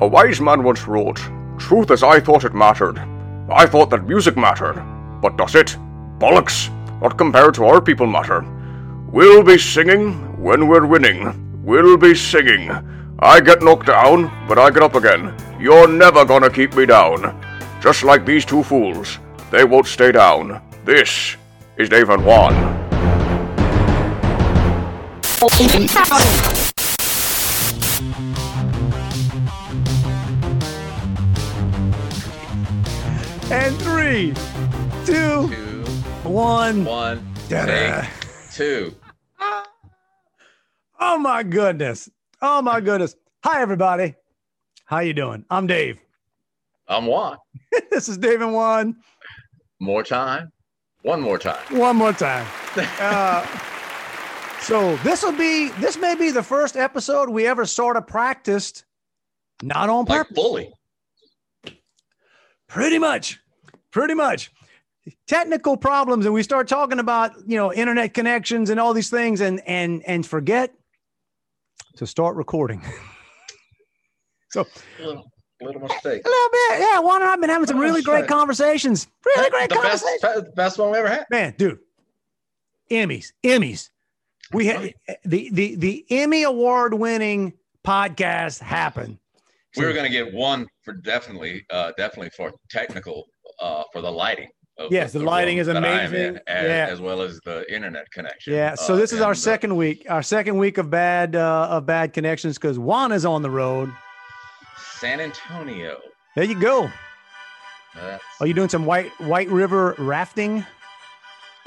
A wise man once wrote, Truth as I thought it mattered. I thought that music mattered. But does it? Bollocks! Not compared to our people matter. We'll be singing when we're winning. We'll be singing. I get knocked down, but I get up again. You're never gonna keep me down. Just like these two fools, they won't stay down. This is Dave and Juan. And three, two, Two, one. one, take two. Oh my goodness. Oh my goodness. Hi everybody. How you doing? I'm Dave. I'm one. this is Dave and Juan. More time. One more time. One more time. Uh, so this will be this may be the first episode we ever sort of practiced not on Like purpose. fully. Pretty much. Pretty much. Technical problems, and we start talking about you know internet connections and all these things, and and and forget to start recording. so Little, little mistake. a little bit, yeah. Juan and I've been having some really great conversations. Really great the conversations, best one we ever had. man, dude. Emmys, Emmys. We had the the the Emmy award winning podcast happen. We were gonna get one for definitely, uh, definitely for technical, uh, for the lighting. Of Yes, the lighting is that I am amazing. in, as, Yeah. as well as the internet connection. Yeah, so Uh, this is our the- second week, our second week of bad uh, of bad connections because Juan is on the road. San Antonio. There you go. That's, Are you doing some white White River rafting?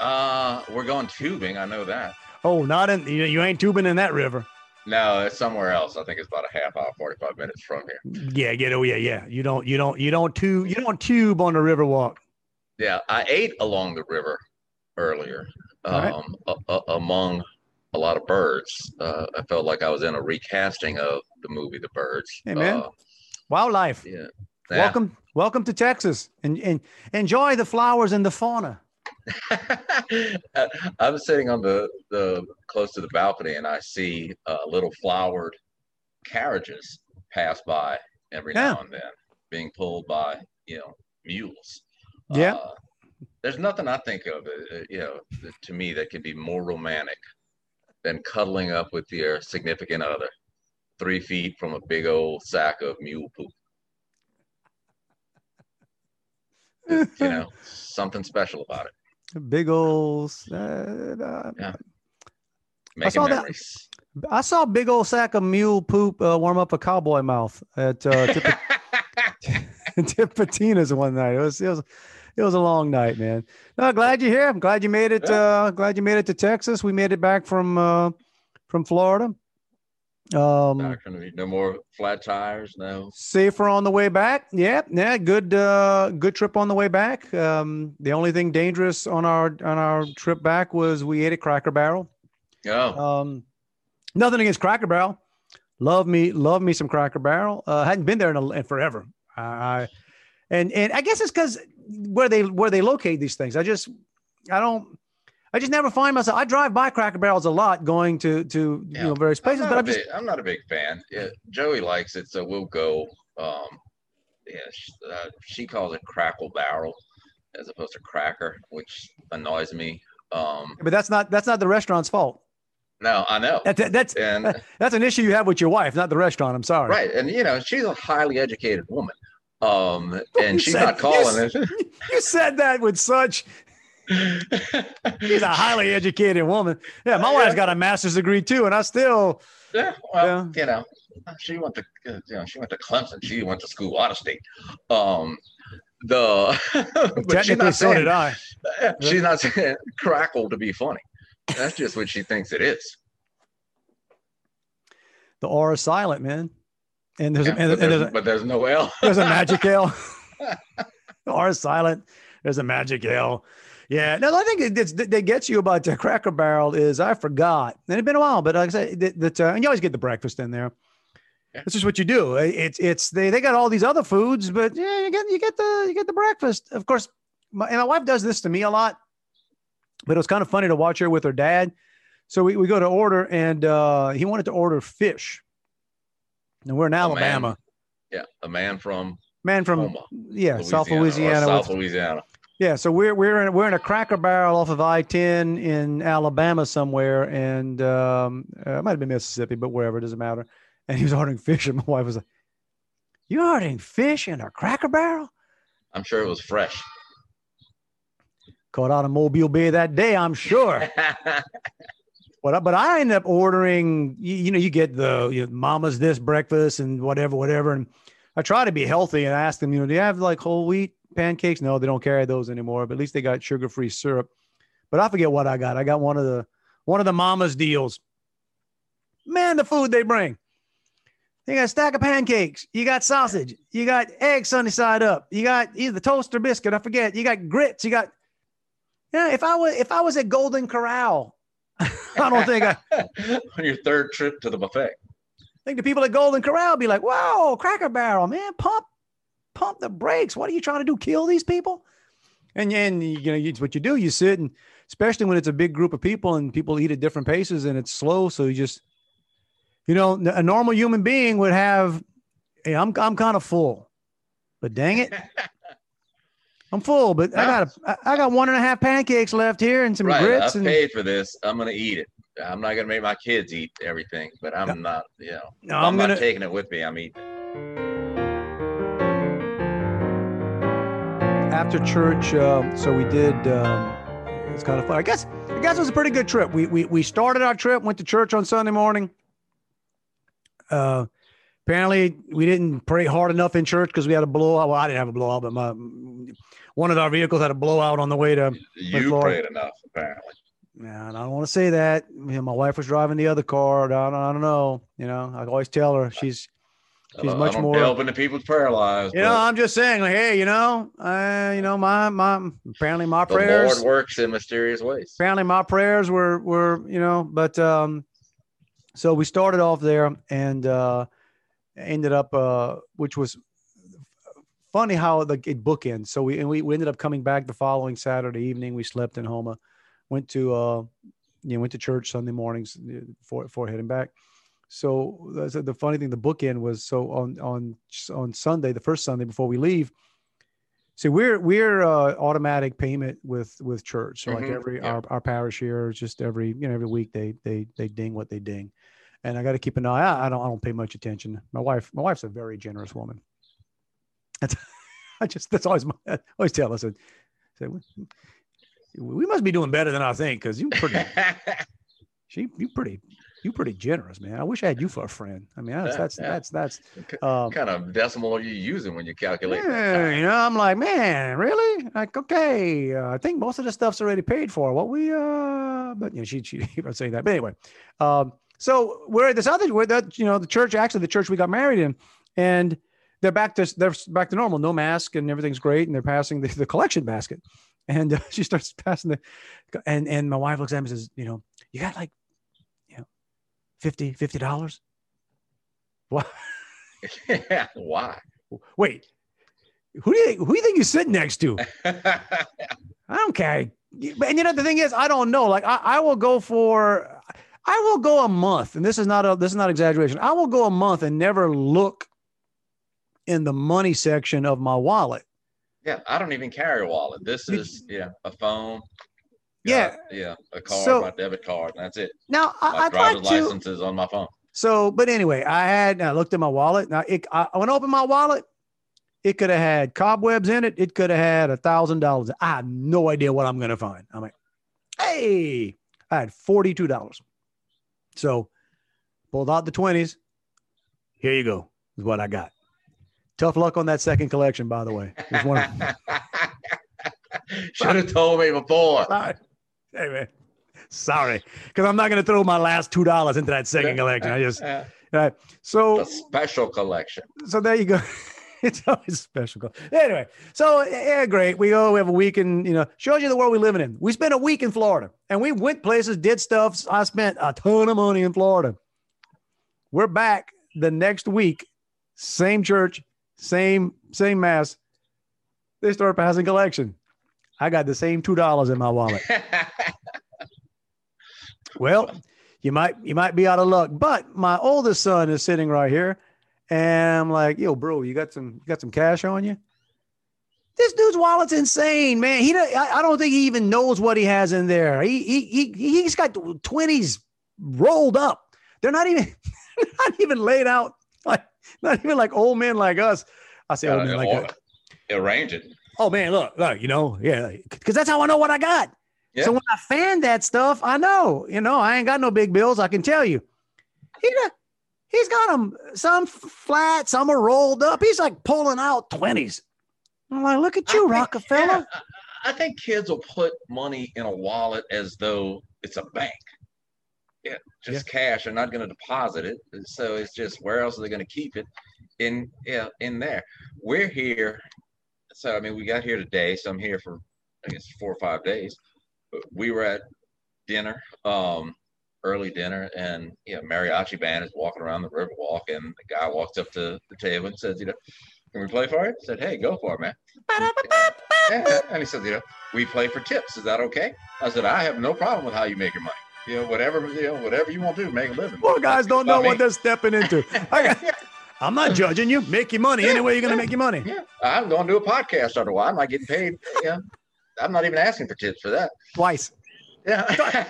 uh, we're going tubing. I know that. Oh, not in you, you ain't tubing in that river. No, it's somewhere else. I think it's about a half hour, forty-five minutes from here. Yeah, get oh yeah, yeah. You don't you don't you don't tube you don't tube on the river walk. Yeah, I ate along the river earlier, Right. um, a, a- among a lot of birds. Uh, I felt like I was in a recasting of the movie The Birds. Hey, man. Uh, Wildlife. yeah. Yeah. Welcome welcome to Texas and and enjoy the flowers and the fauna. I- I'm sitting on the, the close to the balcony and I see uh, little flowered carriages pass by every Yeah. now and then, being pulled by you know mules. Yeah. Uh, there's nothing I think of, uh, uh, you know, to me that can be more romantic than cuddling up with your significant other, three feet from a big old sack of mule poop. You know, something special about it. Big old uh, uh, Making saw that. I saw a big old sack of mule poop uh, warm up a cowboy mouth at uh, Tip- Tipitina's one night. It was it was it was a long night, man. No, glad you're here. I'm glad you made it. Yeah. Uh, glad you made it to Texas. We made it back from uh, from Florida. Um, Not gonna be no more flat tires. No. safer on the way back. Yeah, yeah, good uh, good trip on the way back. Um, the only thing dangerous on our on our trip back was we ate a Cracker Barrel. Oh, Um, nothing against Cracker Barrel. Love me, love me some Cracker Barrel. Uh, hadn't been there in, a, in forever. I, I and and I guess it's because where they where they locate these things. I just I don't. I just never find myself. I drive by Cracker Barrels a lot, going to to Yeah. you know various places, but I'm just big, I'm not a big fan. Yeah, Joey likes it, so we'll go. Um, yeah, she, uh, she calls it Crackle Barrel as opposed to Cracker, which annoys me. Um, but that's not that's not the restaurant's fault. no, I know. That's that's And that's an issue you have with your wife, not the restaurant. I'm sorry. right, and you know, she's a highly educated woman. Um, You and she's said- not calling you it. You said that with such. She's a highly educated woman. Yeah, my Yeah. wife's got a master's degree too, and I still. Yeah, well, you know, she went to uh, you know she went to Clemson. She went to school out of state. Um, the Technically, not so saying, did I. She's not saying crackle to be funny. That's just what she thinks it is. The R is silent, man. And there's Yeah, and, but, there's, there's, a, but there's no L. there's a magic L. the R is silent. There's a magic L. Yeah. No, I think that gets you about the Cracker Barrel is I forgot, and it's been a while, but like I said, that, that uh, and you always get the breakfast in there. Yeah. It's just what you do. It's it's they they got all these other foods, but yeah, you get you get the you get the breakfast. Of course, my, and my wife does this to me a lot, but it was kind of funny to watch her with her dad. So we, we go to order, and uh, he wanted to order fish, and we're in Oh, man. Alabama. Yeah, a man from man from yeah South Louisiana. South with- Louisiana. Yeah, so we're we're in we're in a Cracker Barrel off of I-10 in Alabama somewhere, and um, uh, it might have been Mississippi, but wherever it doesn't matter. And he was ordering fish, and my wife was like, "You ordering fish in a Cracker Barrel?" I'm sure it was fresh. Caught out of Mobile Bay that day, I'm sure. But I- but I ended up ordering. You, you know, you get the you know, Mama's this breakfast and whatever, whatever. And I try to be healthy and ask them, you know, do you have like whole wheat pancakes? No, they don't carry those anymore. But at least they got sugar free syrup. But I forget what I got. I got one of the one of the Mama's deals. Man, the food they bring. You got a stack of pancakes. You got sausage. You got eggs sunny side up. You got either toast or biscuit. I forget. You got grits. You got. Yeah, if I was if I was at Golden Corral, I don't think I. on your third trip to the buffet. I think the people at Golden Corral be like, "Whoa, Cracker Barrel, man, pump, pump the brakes. What are you trying to do? Kill these people?" And then you know, you, what you do, you sit and especially when it's a big group of people and people eat at different paces and it's slow, so you just, you know, a normal human being would have, hey, I'm I'm kind of full, but dang it, I'm full, but I got a, I- got one and a half pancakes left here and some Right, grits I and paid for this. I'm gonna eat it. I'm not gonna make my kids eat everything, but I'm not. You know, No, I'm, I'm not gonna- taking it with me. I'm eating. it. After church, um, so we did. Um, it's kind of fun. I guess. I guess it was a pretty good trip. We we we started our trip, went to church on Sunday morning. Uh, apparently, we didn't pray hard enough in church because we had a blowout. Well, I didn't have a blowout, but my one of our vehicles had a blowout on the way to. You Florida. prayed enough, apparently. Yeah, and I don't want to say that. You know, my wife was driving the other car. I don't, I don't know. You know, I always tell her she's She's much I more- delve into people's prayer lives. You know, I'm just saying, like, hey, you know, uh, you know, my my apparently my the prayers. Lord works in mysterious ways. apparently my prayers were were you know but um so we started off there and uh ended up uh which was funny how the it bookends so we and we, we ended up coming back the following saturday evening we slept in Houma went to uh you know went to church sunday mornings uh, before before heading back so that's the funny thing the bookend was so on on on sunday the first sunday before we leave See, we're we're uh, automatic payment with with church. So like Mhm, every yeah. our, our parish here, just every you know every week they they they ding what they ding, and I got to keep an eye. I, I don't I don't pay much attention. My wife my wife's a very generous woman. That's I just that's always my I always tell her I said, we, we must be doing better than I think because you pretty she you pretty you pretty generous man. I wish I had you for a friend. I mean that's that's that's that's what um, kind of decimal are you using when you calculate yeah, you know, I'm like, man, really? Like, okay, uh, I think most of the stuff's already paid for. What we, uh, but you know, she she keep on saying that. But anyway, um, so we're at this other, we're that you know, the church, actually, the church we got married in, and they're back to they're back to normal, no mask, and everything's great, and they're passing the, the collection basket, and uh, she starts passing the, and and my wife looks at me and says, you know, you got like, 50 50 dollars. What? Yeah, Why? Wait, who do you who do you think you're sitting next to? I don't care. But and you know the thing is, I don't know. Like I, I will go for I will go a month, and this is not a this is not exaggeration. I will go a month and never look in the money section of my wallet. yeah, I don't even carry a wallet. This is yeah, a phone. Yeah. yeah, a card, So- my debit card, and that's it. Now My I, I'd driver's like to. is on my phone. So, but anyway, I had I looked at my wallet. Now, it, I, when I opened my wallet, it could have had cobwebs in it. It could have had a thousand dollars. I have no idea what I'm going to find. I'm like, hey, I had forty two dollars. So, pulled out the twenties. Here you go. Is what I got. Tough luck on that second collection, by the way. It one of, Should have told me before. Man, sorry, because I'm not going to throw my last two dollars into that second collection. I just Uh. So the special collection. so there you go. it's always special. Anyway, so yeah, great. We go. We have a week in. You know, shows you the world we're living in. We spent a week in Florida, and we went places, did stuff. I spent a ton of money in Florida. We're back the next week, same church, same same mass. They start passing collection. I got the same two dollars in my wallet. Well, you might you might be out of luck, but my oldest son is sitting right here, And I'm like, yo, bro, you got some you got some cash on you? This dude's wallet's insane, man. He I don't think he even knows what he has in there. He he he he's got twenties rolled up. They're not even not even laid out like not even like old men like us. I say old men like us. arrange it. Oh man, look, look, you know, yeah, because that's how I know what I got. Yeah. So when I fan that stuff, I know, you know, I ain't got no big bills. I can tell you, he he's got them some flat, some are rolled up. He's like pulling out twenties. I'm like, look at I you, think- Rockefeller. yeah, I I think kids will put money in a wallet as though it's a bank. Yeah, just cash. They're not going to deposit it. So it's just where else are they going to keep it? In yeah, in there. We're here. So I mean, we got here today. So I'm here for I guess four or five days. But we were at dinner, um, early dinner, and yeah, mariachi band is walking around the Riverwalk, and the guy walks up to the table and says, you know, can we play for it? I said, hey, go for it, man. Yeah, and he said, you know, we play for tips. Is that okay? I said, I have no problem with how you make your money. You know, whatever, you know, whatever you want to do, make a living. Poor guys don't know what they're stepping into. I got, I'm not judging you. Make your money any way you're gonna make your money. Yeah, I'm going to do a podcast while. I'm not getting paid. Yeah, I'm not even asking for tips for that. Twice. Yeah.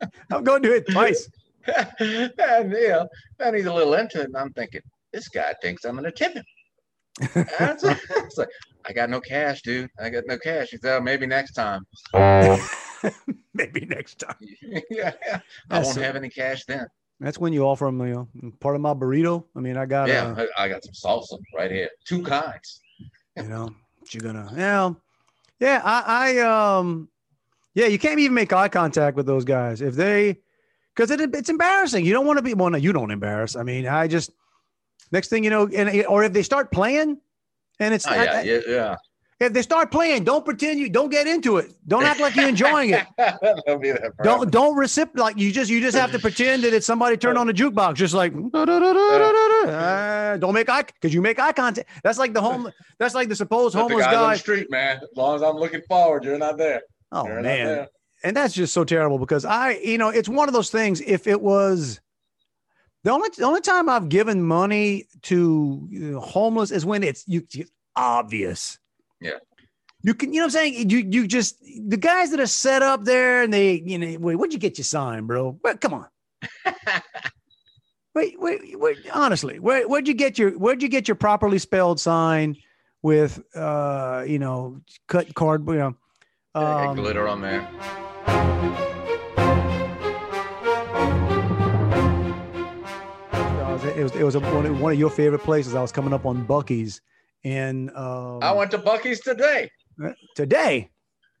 I'm going to do it twice. and you know, and he's a little into it, and I'm thinking, this guy thinks I'm gonna tip him. And it's, it's like, I got no cash, dude. I got no cash. He said, oh, maybe next time. Maybe next time. yeah, I That's won't so- have any cash then. That's when you offer them, you know, part of my burrito. I mean, I got, Yeah, uh, I I got some salsa right here, two kinds. you know, you're gonna, yeah, yeah. I, I, um, yeah, you can't even make eye contact with those guys if they, because it, it's embarrassing. You don't want to be. Well, no, you don't embarrass. I mean, I just next thing you know, and or if they start playing, and it's Oh, I- yeah, I- yeah, yeah. If they start playing, don't pretend you don't get into it. Don't act like you're enjoying it. That'll be that. Don't don't recip like you just you just have to pretend that it's somebody turned on the jukebox, just like uh, don't make eye because you make eye contact. That's like the home. That's like the supposed But the homeless guys on guy. the street, man. As long as I'm looking forward, you're not there. Oh You're man, there. and that's just so terrible because I, you know, it's one of those things. If it was the only the only time I've given money to you know, homeless is when it's you it's obvious. Yeah. You can, you know what I'm saying? You you just the guys that are set up there and they, you know, wait, what'd you get your sign, bro? Well, come on. wait, wait, wait, honestly, where where'd you get your where'd you get your properly spelled sign with uh, you know, cut card, you know, um, glitter on there. It was it was a, one of your favorite places. I was coming up on Buc-ee's in um, I went to Buc-ee's today. today.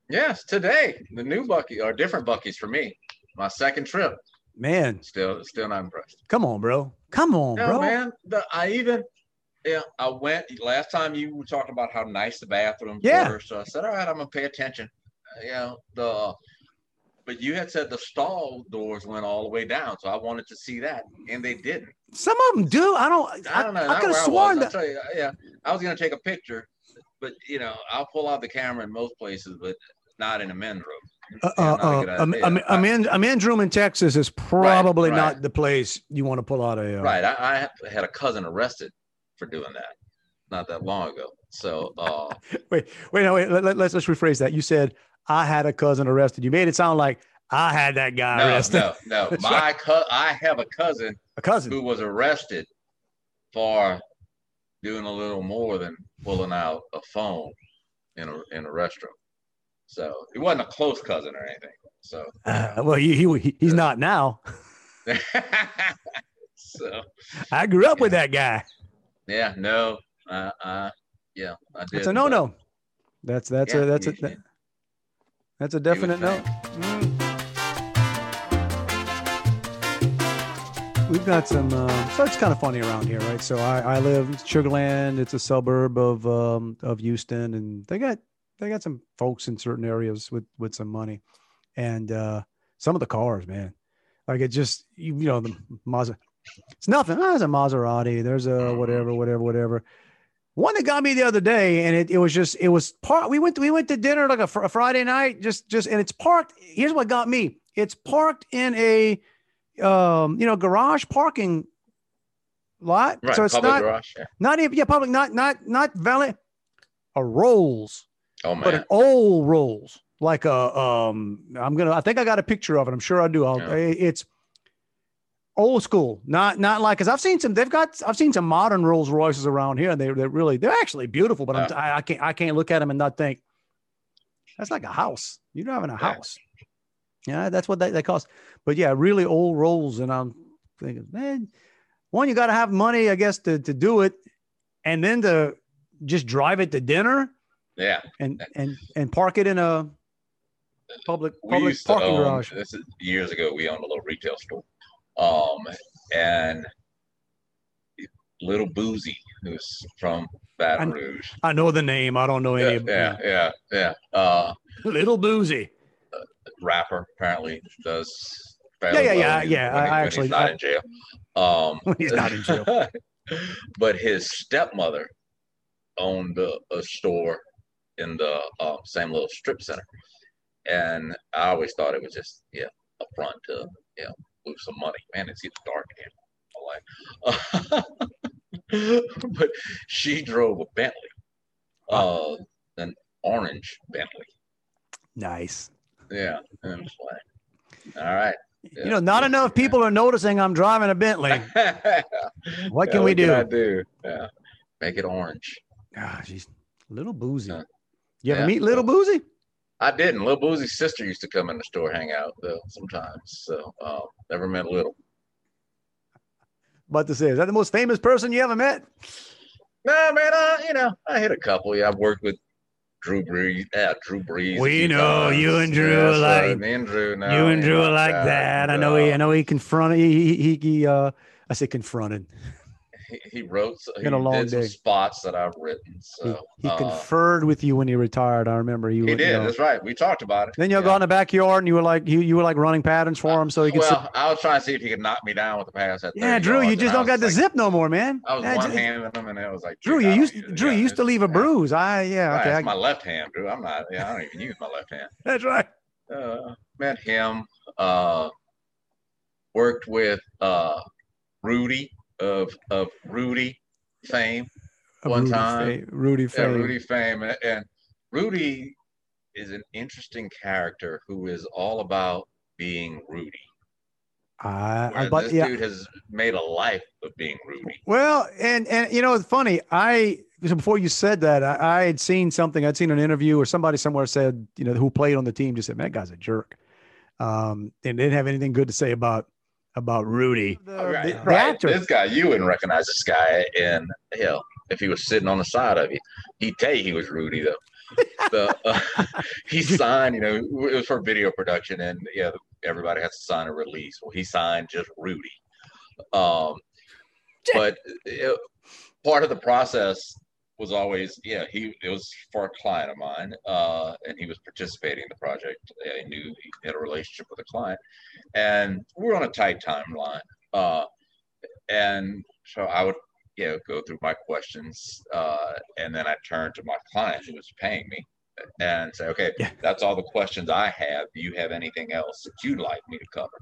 Yes, today. The new Buc-ee or different Buc-ee's for me. My second trip. Man, Still, still not impressed. come on, bro. Come on, No, bro. man. The, I even, yeah, I went last time you were talking about how nice the bathrooms Yeah. were. So I said, all right, I'm gonna pay attention. Uh, You know, the, but you had said the stall doors went all the way down, so I wanted to see that, and they didn't. Some of them do. I don't. I don't know. I, could have sworn I that. You, yeah, I was gonna take a picture, but you know, I'll pull out the camera in most places, but not in a men's room. Uh, Yeah, uh, not a uh, good a, man, room in Texas is probably right. not the place you want to pull out a. Uh, Right. I, I had a cousin arrested for doing that not that long ago. So uh, Wait, wait, no, wait. Let, let, let's let's rephrase that. You said I had a cousin arrested. You made it sound like I had that guy no, arrested. no, no. My co- I have a cousin A cousin. who was arrested for doing a little more than pulling out a phone in a in a restroom. So he wasn't a close cousin or anything. So Uh, well, he, he he's not now. so I grew up with that guy. yeah, no, uh, uh, yeah, I did. That's a no no. That's that's Yeah, a that's a you- you- that's a definite no. fine. We've got some. Um, so it's kind of funny around here, right? So I, I live in Sugarland. It's a suburb of um, of Houston, and they got they got some folks in certain areas with with some money, and uh, some of the cars, man, like it just you, you know the Mazda. It's nothing. Oh, there's a Maserati. There's a whatever, whatever, whatever. One that got me the other day, and it, it was just it was part. We went to, we went to dinner like a, fr- a Friday night, just just and it's parked. Here's what got me. It's parked in a um, you know, garage parking lot. Right. So it's not garage. Yeah. not even yeah public not not not valet a Rolls, Oh man. but an old Rolls like a um. I'm gonna I think I got a picture of it. I'm sure I do. I'll, Yeah. It's old school, not not like because I've seen some. They've got I've seen some modern Rolls Royces around here, and they they're really they're actually beautiful. But I'm, I, I can't I can't look at them and not think that's like a house. You're driving a Yeah. house. Yeah, that's what they, they cost. But yeah, really old Rolls, and I'm thinking, man, one you got to have money, I guess, to to do it, and then to just drive it to dinner yeah. and and and park it in a public public parking own, garage. This is years ago. We owned a little retail store, um, and Little Boosie, who's from Baton I- Rouge. I know the name. I don't know Yeah, any of yeah, yeah, yeah. Uh, Little Boosie. rapper apparently does. Yeah, yeah, well yeah, when- yeah, when I he- when actually- he's not I- in jail. Um, he's not in jail. but his stepmother owned a, a store in the uh, same little strip center, and I always thought it was just yeah a front to you move some money. Man, it's either dark in here. I'm but she drove a Bentley, uh, an orange Bentley. Nice. Yeah, and like, all right. You know, not enough people are noticing I'm driving a Bentley. What can Yeah, we do? I do? Yeah, make it orange. Ah, she's little Boosie. You ever Yeah. meet little Boosie? I didn't. Lil Boosie's sister used to come in the store, hang out though sometimes. So uh, never met Little. About to say, is that the most famous person you ever met? No, man. I, you know, I hit a couple. Yeah, I've worked with Drew Brees. Yeah, Drew Brees. We know times. you and Drew Yeah, are so like- me and Drew. No, you and Drew like that. I know he, I know he confronted. He, he, he, uh, I say confronted. He, he wrote. He a long did some spots that I've written. He, So he uh, conferred with you when he retired. I remember you. he you did. know. That's right. We talked about it. Then you Yeah. go in the backyard and you were like, you, you were like running patterns for him, so he could. sit- Well, I was trying to see if he could knock me down with the pass. At yeah, 30 Drew, you just don't got the like- zip no more, man. I was Yeah, one ju- handing him, and it was like, Drew, you used Drew, you used to leave a bruise. I yeah, okay, my left hand, Drew. I'm not. Yeah, I don't even use my left hand. that's right. Uh, met him. Uh, worked with uh, Rudy of of Rudy fame. One Rudy time. Fa- Rudy Yeah, Fame. Rudy fame, and, and Rudy is an interesting character who is all about being Rudy. I, I Where but this yeah. dude has made a life of being Rudy. Well, and and you know, it's funny. I so before you said that, I, I had seen something. I'd seen an interview or somebody somewhere said, you know, who played on the team just said, "Man, that guy's a jerk," um, and didn't have anything good to say about about Rudy. The, right, the- the right. actor. This guy, you wouldn't recognize this guy in hell if he was sitting on the side of you. He'd tell you he was Rudy though. the, uh, he signed, you know, it was for video production, and yeah, everybody has to sign a release. Well, he signed just Rudy. Um, but it, part of the process was always, yeah, he it was for a client of mine, uh, and he was participating in the project. i knew he had a relationship with a client, and we were on a tight timeline. Uh, and so I would, you know, go through my questions, uh, and then I turned to my client who was paying me, and say, okay, Yeah. that's all the questions I have. Do you have anything else that you'd like me to cover?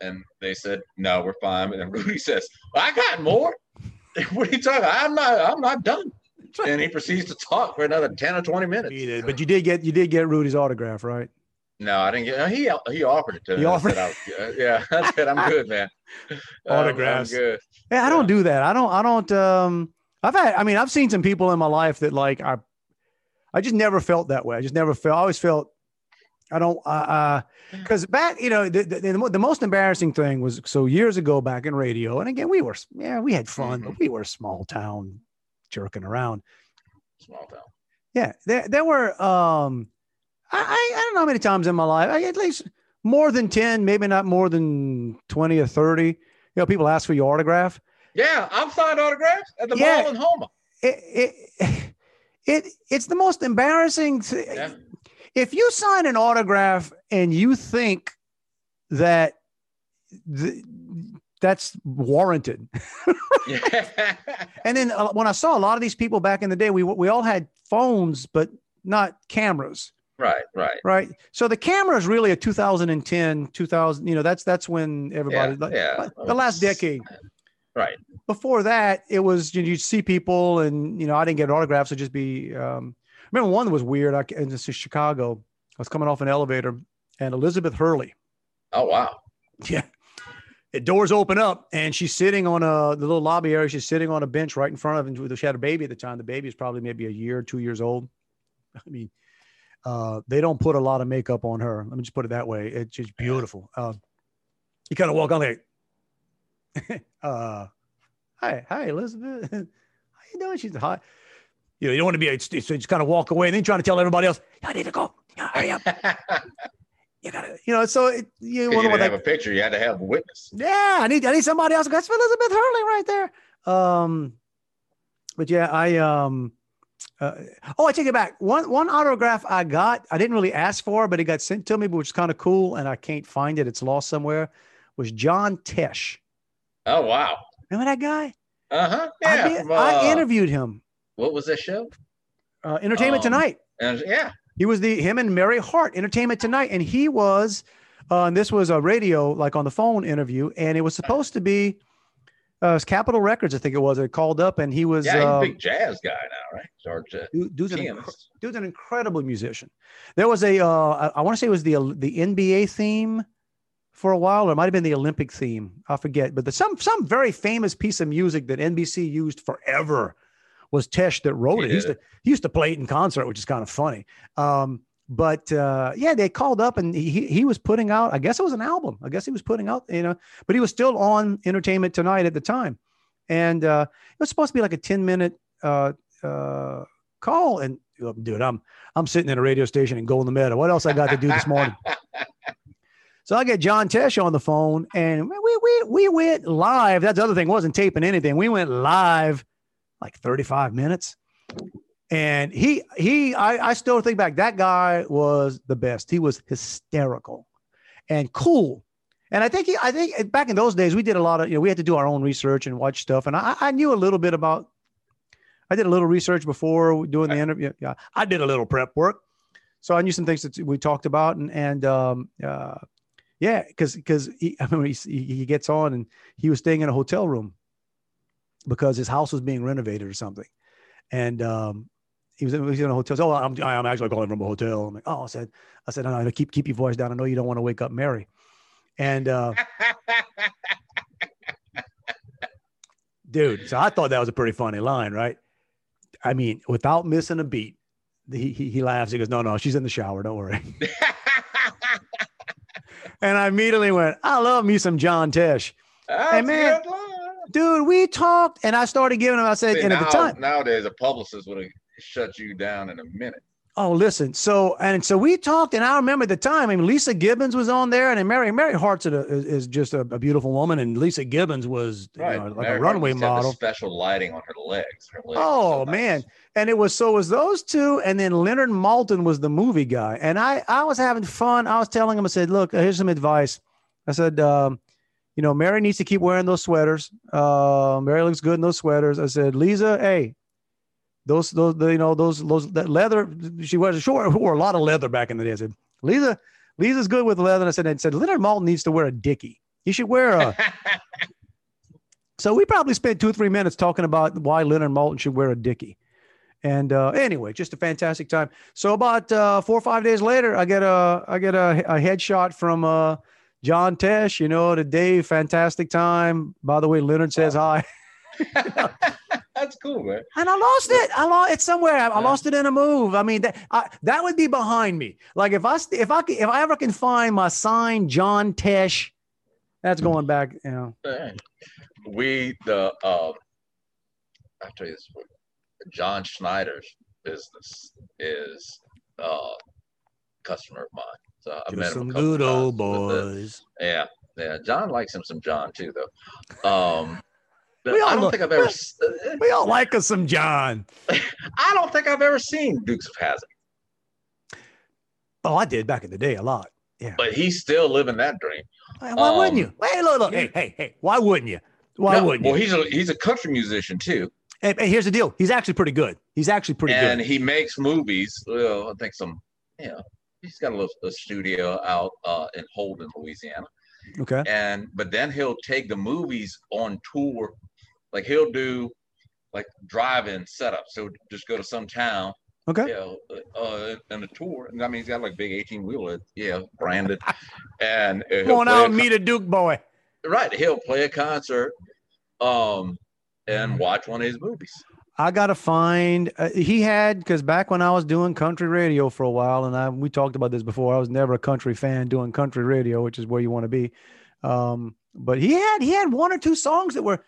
And they said, no, we're fine. And then Rudy says, I got more. what are you talking? About? I'm not. I'm not done. And he proceeds to talk for another ten or twenty minutes. You did, but you did get you did get Rudy's autograph, right? No, I didn't get. He he offered it to me. He I offered- I yeah, I said I'm good, man. I'm- Autographs. I'm good. Yeah, I don't do that. I don't. I don't. Um, I've had. I mean, I've seen some people in my life that like I. I just never felt that way. I just never felt. I always felt. I don't. Uh, because back, you know, the, the the most embarrassing thing was so years ago back in radio, and again, we were yeah, we had fun, but we were small town jerking around. Small town. Yeah, there there were. Um, I I, don't know how many times in my life, I, at least more than ten, maybe not more than twenty or thirty. You know, people ask for your autograph. Yeah, I've signed autographs at the Yeah. mall in Houma. it, it, it it's the most embarrassing thing. Yeah. If you sign an autograph and you think that th- that's warranted, and then uh, when I saw a lot of these people back in the day, we we all had phones but not cameras, right, right. right? So the camera is really a 2010, 2000. You know, that's that's when Yeah, everybody like, yeah. the last decade. Right. Before that, it was you know, you'd see people, and you know I didn't get autographs. It'd just be. Um, remember one that was weird. I in this is Chicago. I was coming off an elevator, and Elizabeth Hurley. Oh wow. Yeah. The doors open up and she's sitting on a the little lobby area. She's sitting on a bench right in front of him. She had a baby at the time. The baby is probably maybe a year, two years old. I mean, uh, they don't put a lot of makeup on her. Let me just put it that way. It's just beautiful. Uh, you kind of walk on like, uh, hi, hi, Elizabeth. How you doing? She's hot. You know, you don't want to be, a, so just kind of walk away and then trying to tell everybody else, I need to go. Yeah, hurry up. You gotta, you know, so it, you you wonder didn't what have a picture. You had to have a witness. yeah, I need, I need somebody else. That's Elizabeth Hurley right there. Um, but yeah, I, um, uh, oh, I take it back. One, one autograph I got, I didn't really ask for, but it got sent to me, but which is kind of cool. And I can't find it. It's lost somewhere was John Tesh. Oh wow. Remember that guy? Uh huh. I, Yeah. did- from, I uh, interviewed him. What was that show? Uh, Entertainment Um, Tonight. And yeah. He was the him and Mary Hart, Entertainment Tonight, and he was. Uh, and this was a radio, like on the phone interview, and it was supposed to be uh, it was Capitol Records, I think it was. It called up, and he was Yeah, he's uh, a big jazz guy now, right? George uh, dude- dude's, an, pianist. dude's an incredible musician. There was a, uh, I, I want to say it was the the NBA theme for a while, or it might have been the Olympic theme. I forget, but the, some some very famous piece of music that NBC used forever was Tesh that wrote He it. He used, to, he used to play it in concert, which is kind of funny. Um, but uh, yeah, they called up and he he was putting out. I guess it was an album. I guess he was putting out, you know, but he was still on Entertainment Tonight at the time, and uh, it was supposed to be like a ten minute uh, uh, call. And uh, dude, I'm I'm sitting in a radio station in Golden Meadow. What else I got to do this morning? So I get John Tesh on the phone, and we we we went live. That's the other thing. Wasn't taping anything. We went live like 35 minutes. And he he I, I still think back, that guy was the best. He was hysterical and cool. And I think he I think back in those days we did a lot of, you know, we had to do our own research and watch stuff. And I, I knew a little bit about I did a little research before doing the interview. Yeah, I did a little prep work. So I knew some things that we talked about and and um uh yeah, because because he, I mean, he, he gets on and he was staying in a hotel room because his house was being renovated or something, and um, he was, he was in a hotel. So, oh, I'm I'm actually calling from a hotel. I'm like, oh, I said, I said, no, no, keep keep your voice down. I know you don't want to wake up Mary, and uh, dude, so I thought that was a pretty funny line, right? I mean, without missing a beat, he he, he laughs. He goes, no, no, she's in the shower. Don't worry. And I immediately went, I love me some John Tesh. That's man, good line. Dude, we talked and I started giving him, I said, See, and at the time, nowadays a publicist would have shut you down in a minute. oh, listen. So, and so we talked, and I remember the time, I mean, Leeza Gibbons was on there, and Mary, Mary Hart's a, is, is just a, a beautiful woman, and Leeza Gibbons was you know, like Mary a runway used to have model. special lighting on her legs. Her legs Oh so nice. man. And it was so it was those two, and then Leonard Maltin was the movie guy. And I I was having fun. I was telling him, I said, look, here's some advice. I said, um, you know, Mary needs to keep wearing those sweaters. Uh, Mary looks good in those sweaters. I said, Leeza, hey, those those the, you know those those that leather. She wears she wore, wore a lot of leather back in the day. I said, Leeza, Leeza's good with leather. And I said, I said Leonard Maltin needs to wear a dickie. He should wear a. So we probably spent two or three minutes talking about why Leonard Maltin should wear a dickie. And uh, anyway, just a fantastic time. So about uh, four or five days later, I get a I get a, a headshot from uh, John Tesh. You know, today fantastic time. By the way, Leonard says hi, That's cool, man. and I lost it. I lost it somewhere. I, I lost it in a move. I mean, that I, that would be behind me. Like if I if I c- if I ever can find my signed John Tesh, that's going back. You know, We the um, I'll tell you this. John Schneider's business is uh customer of mine. So I met some good old the- boys. yeah, yeah. John likes him some John too, though. Um, We all I don't know- think I've ever. uh, We all like us some John. I don't think I've ever seen Dukes of Hazzard, Oh, I did back in the day a lot. Yeah. but he's still living that dream. Why, why wouldn't Um, you? Hey, look, look. Hey, hey, hey. Why wouldn't you? Why No, wouldn't well, you? he's a he's a country musician too, Hey, hey, here's the deal. He's actually pretty good. He's actually pretty and good. And he makes movies. Well, I think some, you know, he's got a little a studio out uh, in Holden, Louisiana. Okay. and but then he'll take the movies on tour like he'll do like drive-in setup. So just go to some town, Okay. you know, uh, and a tour. And I mean, he's got like big 18 wheeler, yeah, branded, and uh, Come out and meet a Duke boy. right. He'll play a concert, um, Mm-hmm. and watch one of his movies. I gotta find. Uh, he had because back when I was doing country radio for a while, and I we talked about this before. I was never a country fan doing country radio, which is where you want to be. Um, but he had he had one or two songs that were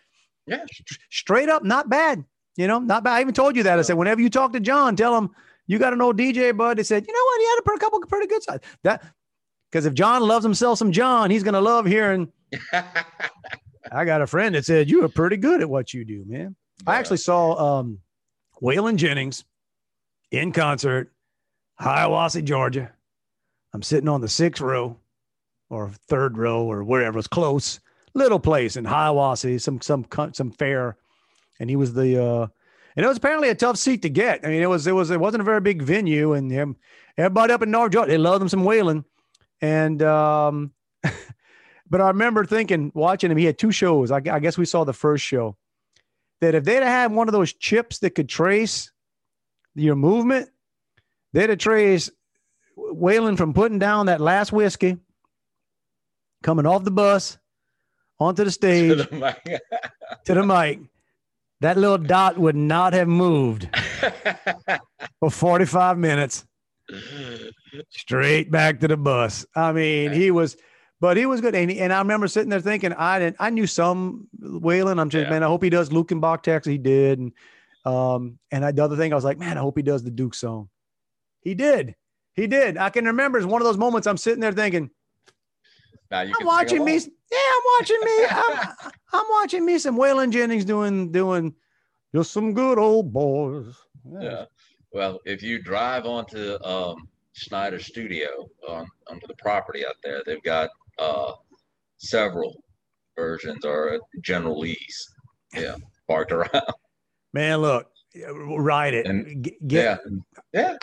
Yeah. st- straight up not bad. You know, not bad. I even told you that. I said whenever you talk to John, tell him you got an old DJ bud. They said, you know what, he had a per- couple pretty good sides. That because if John loves himself some John, he's gonna love hearing. I got a friend that said you are pretty good at what you do, man. I actually saw um, Waylon Jennings in concert, Hiawassee, Georgia. I'm sitting on the sixth row or third row or wherever it's close, little place in Hiawassee, some some some fair, and he was the uh, and it was apparently a tough seat to get. I mean, it was it was it wasn't a very big venue, and everybody up in North Georgia they loved him some Waylon, and um, but I remember thinking watching him. He had two shows. I, I guess we saw the first show that if they'd have had one of those chips that could trace your movement, they'd have traced Waylon from putting down that last whiskey, coming off the bus, onto the stage to the mic. That little dot would not have moved for 45 minutes straight back to the bus. I mean, he was, but he was good. And, and I remember sitting there thinking, I didn't, I knew some Waylon. I'm just, Yeah. man, I hope he does Luckenbach Texas. He did. And, um, and I, the other thing, I was like, man, I hope he does the Duke song. He did. He did. I can remember it's one of those moments I'm sitting there thinking, now you I'm watching me. Yeah, I'm watching me. I'm, I'm watching me some Waylon Jennings doing, doing just some good old boys. Yeah. Well, if you drive onto um, Schneider Studio on onto the property out there, they've got uh, several versions or General Lee's. Yeah, parked around. Man, look, ride it. And- get, yeah, yeah.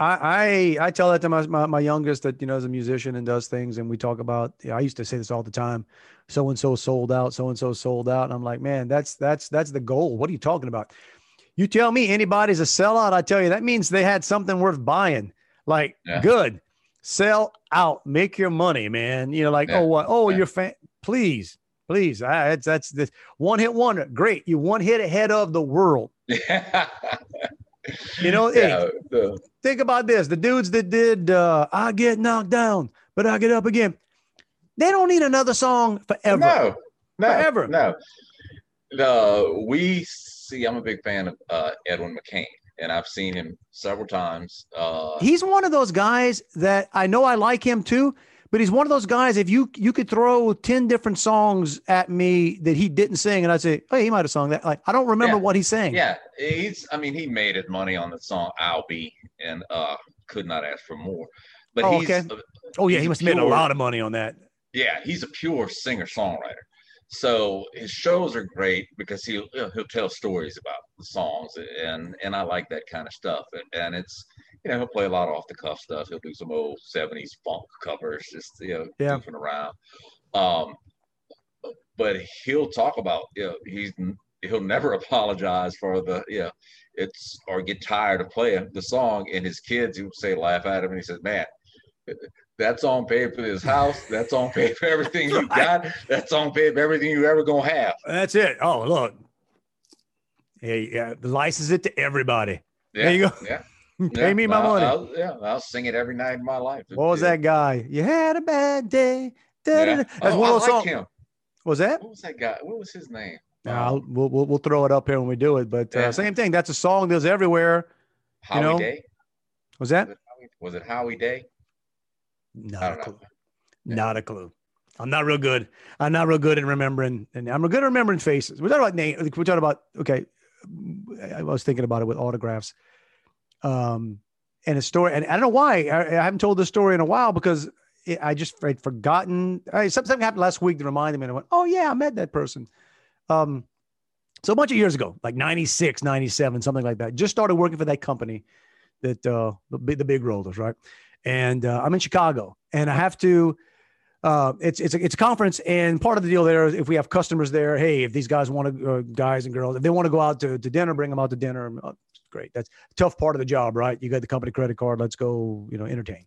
I, I I tell that to my, my my youngest that you know is a musician and does things, and we talk about. Yeah, I used to say this all the time. So and so sold out. So and so sold out. And I'm like, man, that's that's that's the goal. What are you talking about? You tell me anybody's a sellout. I tell you that means they had something worth buying. Like Yeah. good, sell out, make your money, man. You know, like Yeah. oh what? Oh, Yeah. you're fan. Please, please. I, that's that's this one hit wonder. Great, you one hit ahead of the world. You know, hey, yeah, the- think about this the dudes that did uh i get knocked down but i get up again they don't need another song forever No, no, Forever. No. The we see. I'm a big fan of uh, Edwin McCain, and I've seen him several times. Uh, he's one of those guys that i know i like him too but he's one of those guys if you you could throw 10 different songs at me that he didn't sing and i'd say oh he might have sung that like i don't remember Yeah. what he sang yeah, he's. I mean, he made his money on the song "I'll Be," and uh, could not ask for more. But Oh, he's, okay. oh yeah he must have made a lot of money on that yeah, he's a pure singer songwriter. So his shows are great because he'll he'll tell stories about the songs, and and I like that kind of stuff. And, and it's you know he'll play a lot of off the cuff stuff. He'll do some old '70s funk covers, just you know Yeah. goofing around. Um, but he'll talk about you know he's he'll never apologize for the you know it's or get tired of playing the song and his kids he would say laugh at him and he says man that's on paper for this house that's on paper for everything you got that's on paper for everything you ever gonna have that's it oh look hey yeah license it to everybody yeah, There you go. yeah pay yeah. me my I'll- money I'll, yeah I'll sing it every night in my life what was Yeah. that guy you had a bad day Da, da, yeah. That's oh, one I of those like songs. him Was that? what was that guy what was his name Um, we'll, we'll we'll throw it up here when we do it. But uh, Yeah. same thing. That's a song that's everywhere. Howie know, Day Was that? was it Howie, was it Howie Day Not a clue. Not a clue. I'm not real good. I'm not real good at remembering, and I'm good at remembering faces. We're talking about name. We're talking about okay. I was thinking about it with autographs, um, and a story. And I don't know why I, I haven't told this story in a while because it, I just I'd forgotten. I, something happened last week to remind me, and I went, "Oh yeah, I met that person." Um, so a bunch of years ago, like 96, 97, something like that. Just started working for that company that uh, the the big rollers, right? And uh, I'm in Chicago, and I have to uh, it's it's a, it's a conference, and part of the deal there is if we have customers there, hey, if these guys want to, uh, guys and girls, if they want to go out to, to dinner, bring them out to dinner. Uh, great, that's a tough part of the job, right? You got the company credit card, let's go, you know, entertain.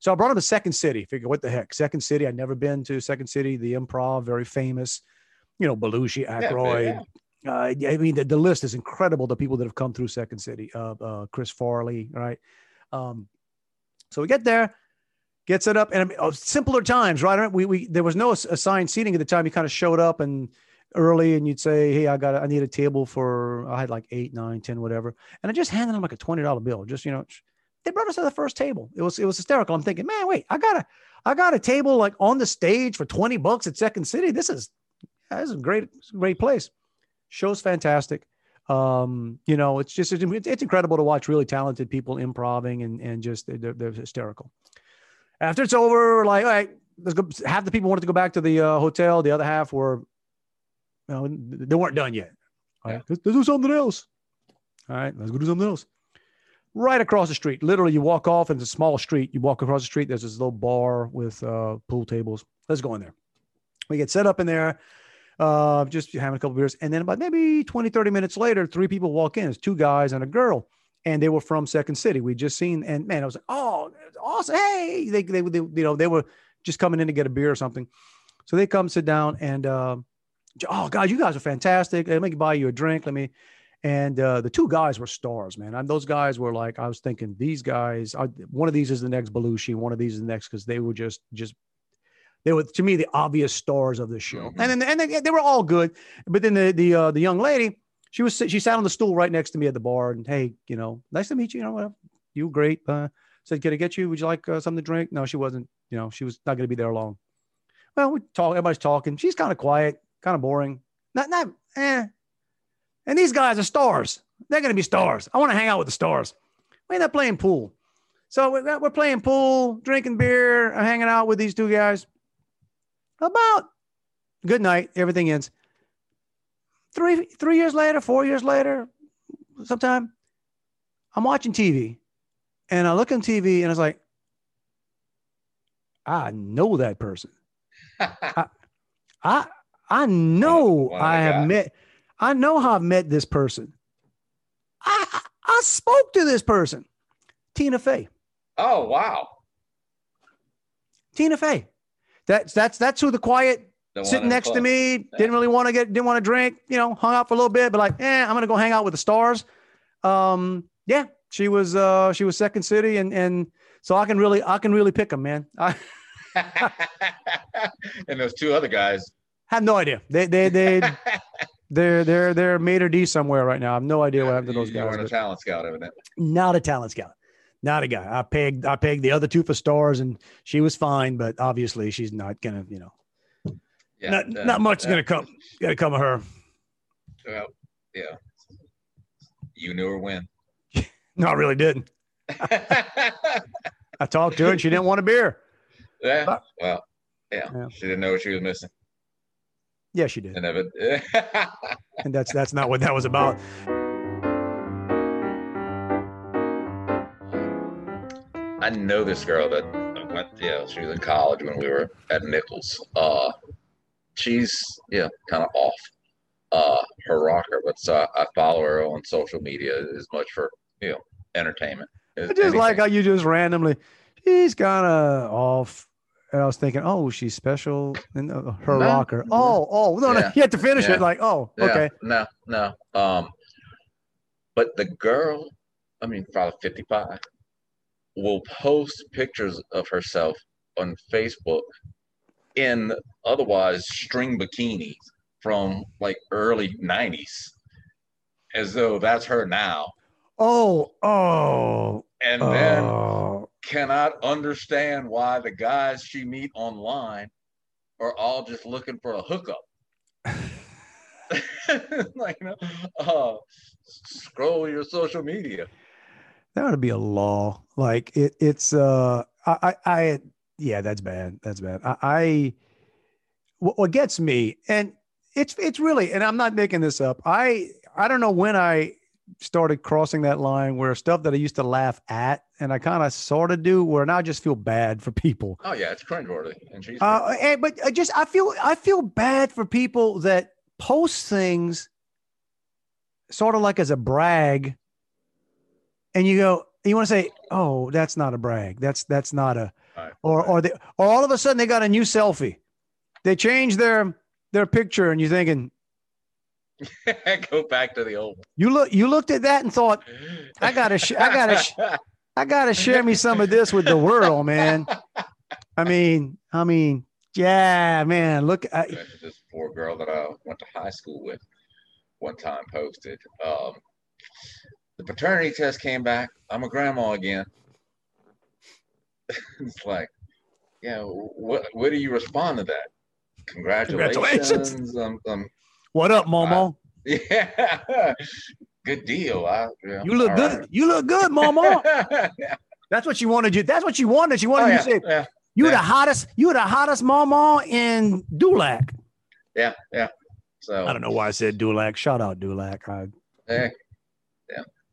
So I brought them to Second City. Figure what the heck, Second City. I'd never been to Second City, the Improv, very famous. You know, Belushi, Aykroyd. Yeah, yeah. Uh, I mean, the, the list is incredible. The people that have come through Second City, uh, uh, Chris Farley, right? Um, so we get there gets it up and oh, simpler times, right? We, we, there was no assigned seating at the time. You kind of showed up and early and you'd say, Hey, I got, I need a table for, I had like eight, nine, ten, whatever. And I just handed them like a $20 bill. Just, you know, they brought us to the first table. It was, it was hysterical. I'm thinking, man, wait, I got a, I got a table like on the stage for 20 bucks at second city. This is, this is a great, great place. Show's fantastic. Um, you know, it's just, it's, it's incredible to watch really talented people improving and, and just, they're, they're hysterical. After it's over, like, all right, let's go. Half the people wanted to go back to the uh, hotel. The other half were, you know, they weren't done yet. All right, let's, let's do something else. All right, let's go do something else. Right across the street, literally, you walk off, and it's a small street. You walk across the street. There's this little bar with uh, pool tables. Let's go in there. We get set up in there, uh, just having a couple beers, and then about maybe 20, 30 minutes later, three people walk in. It's two guys and a girl and they were from Second City. We just seen, and man, I was like, oh, awesome! Hey, they, they, they, you know, they were just coming in to get a beer or something. So they come sit down and, uh, oh God, you guys are fantastic. Let me buy you a drink. Let me. And uh, the two guys were stars, man. And those guys were like, I was thinking, these guys, one of these is the next Belushi, one of these is the next, because they were just, just, they were to me the obvious stars of the show. Mm-hmm. And then, and they, they were all good. But then the the uh, the young lady, she was she sat on the stool right next to me at the bar and hey you know nice to meet you. You know what? You great uh, said can i get you? Would you like uh, something to drink? No she wasn't you know she was not going to be there long well we talk everybody's talking. She's kind of quiet kind of boring. Not not eh. And these guys are stars. They're going to be stars. I want to hang out with the stars. We end up playing pool. So we're, we're playing pool drinking beer hanging out with these two guys about good night everything ends three three years later, four years later, sometime, I'm watching TV, and I look on TV and I was like, I know that person. I, I I know I have met. I know how I've met this person. I I spoke to this person, Tina Fey. Oh wow, Tina Fey. That's that's that's who the quiet sitting next to me, yeah. didn't really want to get, didn't want to drink, you know, hung out for a little bit, but like, eh, I'm gonna go hang out with the stars. Um, yeah, she was, uh, she was second city, and and so I can really, I can really pick them, man. I, and those two other guys have no idea. They, they, they, they're they're they're made or D somewhere right now. I have no idea what happened to those you guys. weren't a talent scout, evidently. Not a talent scout. Not a guy. I pegged I pegged the other two for stars, and she was fine, but obviously she's not gonna, you know, yeah, not, not much is going to come. To come of her. Well, yeah. You knew her when? no, I really didn't. I talked to her and she didn't want a beer. Yeah. But, well, yeah. yeah. She didn't know what she was missing. Yeah, she did. And, and that's that's not what that was about. I know this girl that went, yeah, she was in college when we were at Nicholls. Uh, she's yeah kind of off uh her rocker but so I, I, follow her on social media as much for you know entertainment i just anything. like how you just randomly she's kind of off and I was thinking, oh, she's special in uh, her no. rocker. Oh, oh, no, yeah. no, you have to finish yeah. it. Like, oh, yeah. okay. No, no. Um, but the girl, I mean, probably 55, will post pictures of herself on Facebook in otherwise string bikinis from like early 90s as though that's her now. Oh, oh. And then oh. cannot understand why the guys she meet online are all just looking for a hookup. like, you know, uh, scroll your social media. That ought to be a law. Like it, it's, uh, I, I, I yeah, that's bad. That's bad. I, I what gets me, and it's it's really, and I'm not making this up. I I don't know when I started crossing that line where stuff that I used to laugh at, and I kind of sort of do, where now I just feel bad for people. Oh yeah, it's cringeworthy, and she's Uh, and, but I just I feel I feel bad for people that post things sort of like as a brag, and you go, you want to say, oh, that's not a brag. That's that's not a, Right, or or they or all of a sudden they got a new selfie. They changed their their picture, and you're thinking, go back to the old. one. you look you looked at that and thought, I gotta sh- I gotta sh- I gotta share me some of this with the world, man. I mean, I mean, yeah, man. Look, I, this poor girl that I went to high school with one time posted. Um, the paternity test came back. I'm a grandma again. it's like, yeah. What What do you respond to that? Congratulations. Congratulations. Um, um, what up, Momo? yeah. Good deal. I, yeah, You look good. right. You look good, Momo. That's what you wanted you. That's what you wanted. You wanted oh, you yeah, to say yeah, you were the hottest. You were the hottest Momo in Dulac. yeah, yeah. So I don't know why I said Dulac. Shout out Dulac. I, yeah.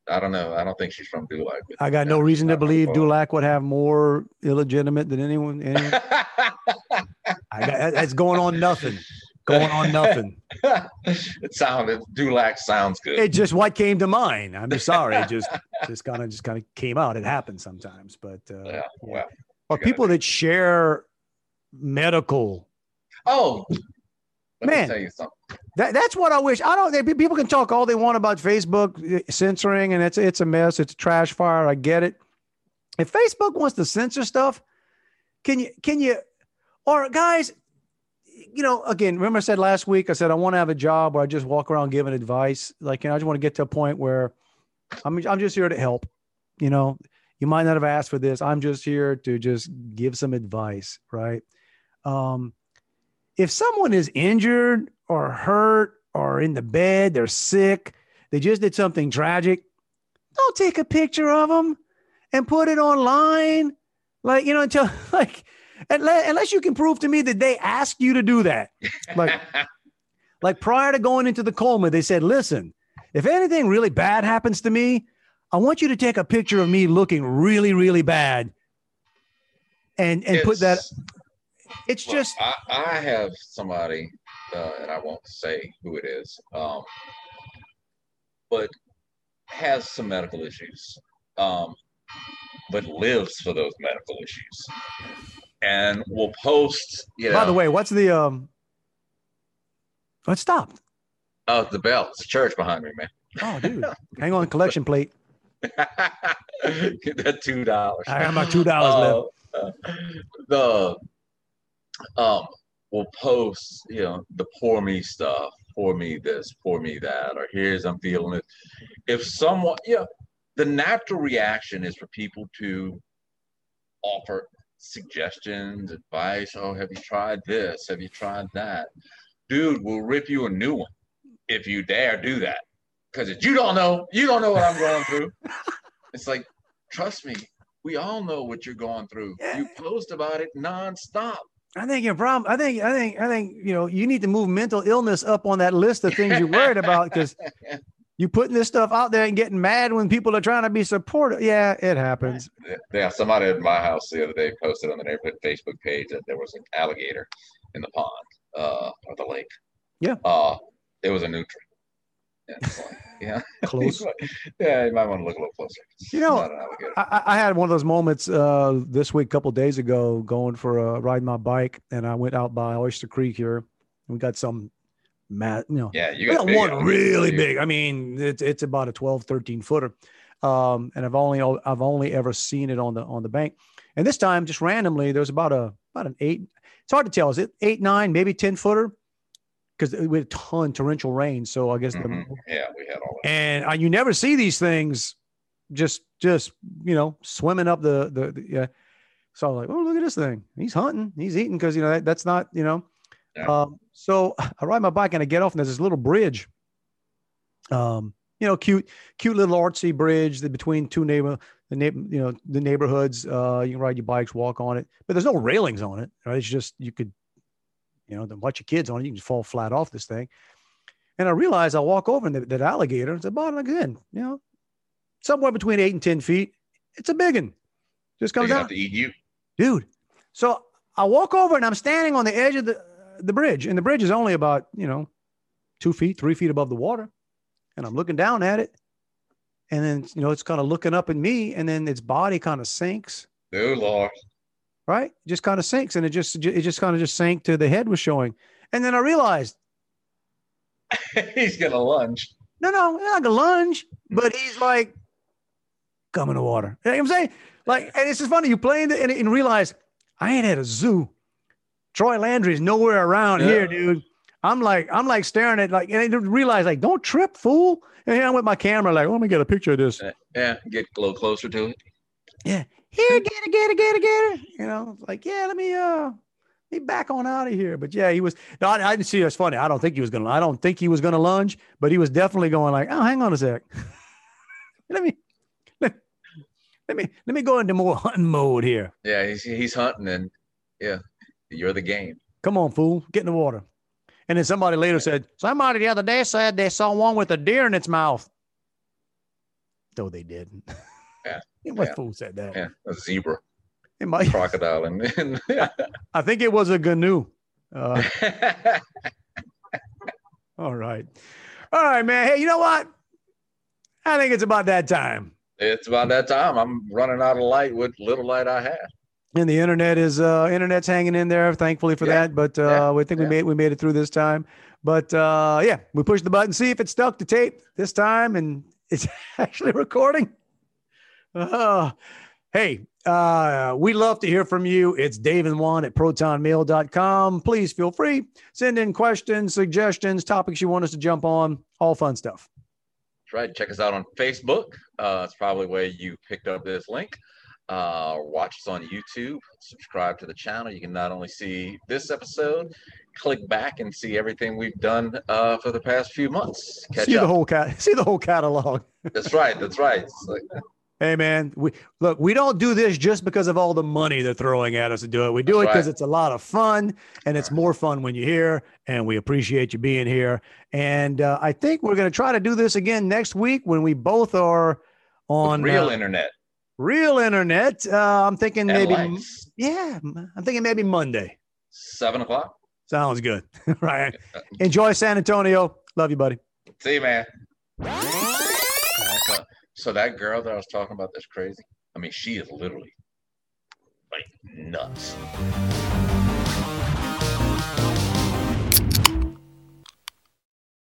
I don't know. I don't think she's from Dulac. I got no reason to believe. Dulac would have more illegitimate than anyone. anyone. I got, that's going on nothing. Going on nothing. it sounded Dulac sounds good. It just what came to mind. I'm sorry. It just just kind of just kind of came out. It happens sometimes, but uh, yeah. Well. or people that share medical. Oh. Let Man. me tell you something. That, that's what I wish. I don't. they- People can talk all they want about Facebook uh, censoring, and it's it's a mess. It's a trash fire. I get it. If Facebook wants to censor stuff, can you can you or guys, you know, again, remember I said last week, I said I want to have a job where I just walk around giving advice. Like, you know, I just want to get to a point where I'm I'm just here to help. You know, you might not have asked for this. I'm just here to just give some advice, right? Um, if someone is injured or hurt or in the bed, they're sick, they just did something tragic, don't take a picture of them and put it online. Like, you know, until like, unless, unless you can prove to me that they asked you to do that. Like, like prior to going into the coma, they said, listen, if anything really bad happens to me, I want you to take a picture of me looking really, really bad and, and put that, It's- it's Look, just, I, I have somebody, uh, and I won't say who it is, um, but has some medical issues, um, but lives for those medical issues, and will post. You know, by the way, what's the, um, let's stop. oh, the bell. It's a church behind me, man. Oh, dude, hang on, collection plate. Get that two dollars. I got my $2 left. Uh, the um will post, you know, the poor me stuff, poor me this, poor me that, or here's I'm feeling it. If someone, you know, the natural reaction is for people to offer suggestions, advice. Oh, have you tried this? Have you tried that? Dude, we'll rip you a new one if you dare do that. Because you don't know, you don't know what I'm going through. it's like, trust me, we all know what you're going through. You post about it nonstop. I think your problem. I think. I think. I think. You know, you need to move mental illness up on that list of things you're worried about because you're putting this stuff out there and getting mad when people are trying to be supportive. Yeah, it happens. Yeah, somebody at my house the other day posted on the neighborhood Facebook page that there was an alligator in the pond uh, or the lake. Yeah. Uh, it was a nutria. Yeah, yeah. Close. yeah, you might want to look a little closer. It's You know, not an alligator. I, I- had one of those moments uh, this week, a couple days ago, going for a ride my bike, and I went out by Oyster Creek here. We got some, mat, you know, yeah, you got got one really big. I mean, it's it's about a 12, 13 footer. Um, and I've only I've only ever seen it on the on the bank. And this time, just randomly, there's about a about an eight. It's hard to tell. Is it eight, nine, maybe ten footer? Because we had a ton torrential rain. So I guess the, Mhm. Yeah, we had all that. and uh, you never see these things just just you know swimming up the the, the yeah. So I'm like, oh look at this thing. He's hunting. He's eating because you know that, that's not you know. Yeah. Um, so I ride my bike and I get off and there's this little bridge. Um, you know, cute, cute little artsy bridge that between two neighbor, the neighbor, you know, the neighborhoods. Uh, you can ride your bikes, walk on it, but there's no railings on it. Right? It's just you could, you know, watch your kids on it. You can just fall flat off this thing. And I realized I walk over and that, that alligator, it's about again, you know, somewhere between eight and 10 feet. It's a big one. Just comes have out, to eat you. dude. So I walk over and I'm standing on the edge of the, the bridge, and the bridge is only about, you know, two feet, three feet above the water. And I'm looking down at it. And then, you know, it's kind of looking up at me, and then its body kind of sinks, Oh Lord. Right? Just kind of sinks, and it just, it just kind of just sank to the head was showing. And then I realized, He's gonna lunge. no, no, not like a lunge, but he's like, come in the water. You know what I'm saying? Like, and it's just funny. You playing it and, and realize I ain't at a zoo. Troy Landry's nowhere around Yeah. here, dude. I'm like, I'm like staring at like, and I didn't realize like, don't trip, fool. And here I'm with my camera, like, oh, let me get a picture of this. Yeah, get a little closer to it. Here, get it, get it, get it, get it. You know, like, yeah, let me uh let me back on out of here. But yeah, he was no, I, I didn't see it. It's funny. I don't think he was gonna, I don't think he was gonna lunge, but he was definitely going like, oh, hang on a sec. let me let, let me let me go into more hunting mode here. Yeah, he's he's hunting and yeah, you're the game. Come on, fool, get in the water. And then somebody later said, somebody the other day said they saw one with a deer in its mouth. No, they didn't. Yeah. what Yeah. fool said that? Yeah, a zebra, It might, crocodile, and, and I think it was a gnu. Uh, all right. All right, man. Hey, you know what? I think it's about that time. it's about that time. I'm running out of light with little light I have. And the internet is uh internet's hanging in there, thankfully for Yeah. that. But uh Yeah. we think we made we made it through this time. But uh yeah, we pushed the button, see if it stuck to tape this time, and it's actually recording. Uh, hey, uh, we love to hear from you. It's Dave and Juan at protonmail.com. Please feel free. Send in questions, suggestions, topics you want us to jump on, all fun stuff. That's right. Check us out on Facebook. Uh, it's probably where you picked up this link. Uh, watch us on YouTube. Subscribe to the channel. You can not only see this episode, click back and see everything we've done uh, for the past few months. Catch see up. the whole cat, see the whole catalog. that's right. That's right. Hey man, we look, we don't do this just because of all the money they're throwing at us to do it. We do it because right. it's a lot of fun and it's more fun when you're here and we appreciate you being here. And uh, I think we're going to try to do this again next week when we both are on real uh, internet. real internet. Uh, I'm thinking And maybe, lights. yeah, I'm thinking maybe Monday. Seven o'clock. Sounds good. right. Enjoy San Antonio. Love you, buddy. See you, man. So, that girl that I was talking about that's crazy. I mean, she is literally like nuts.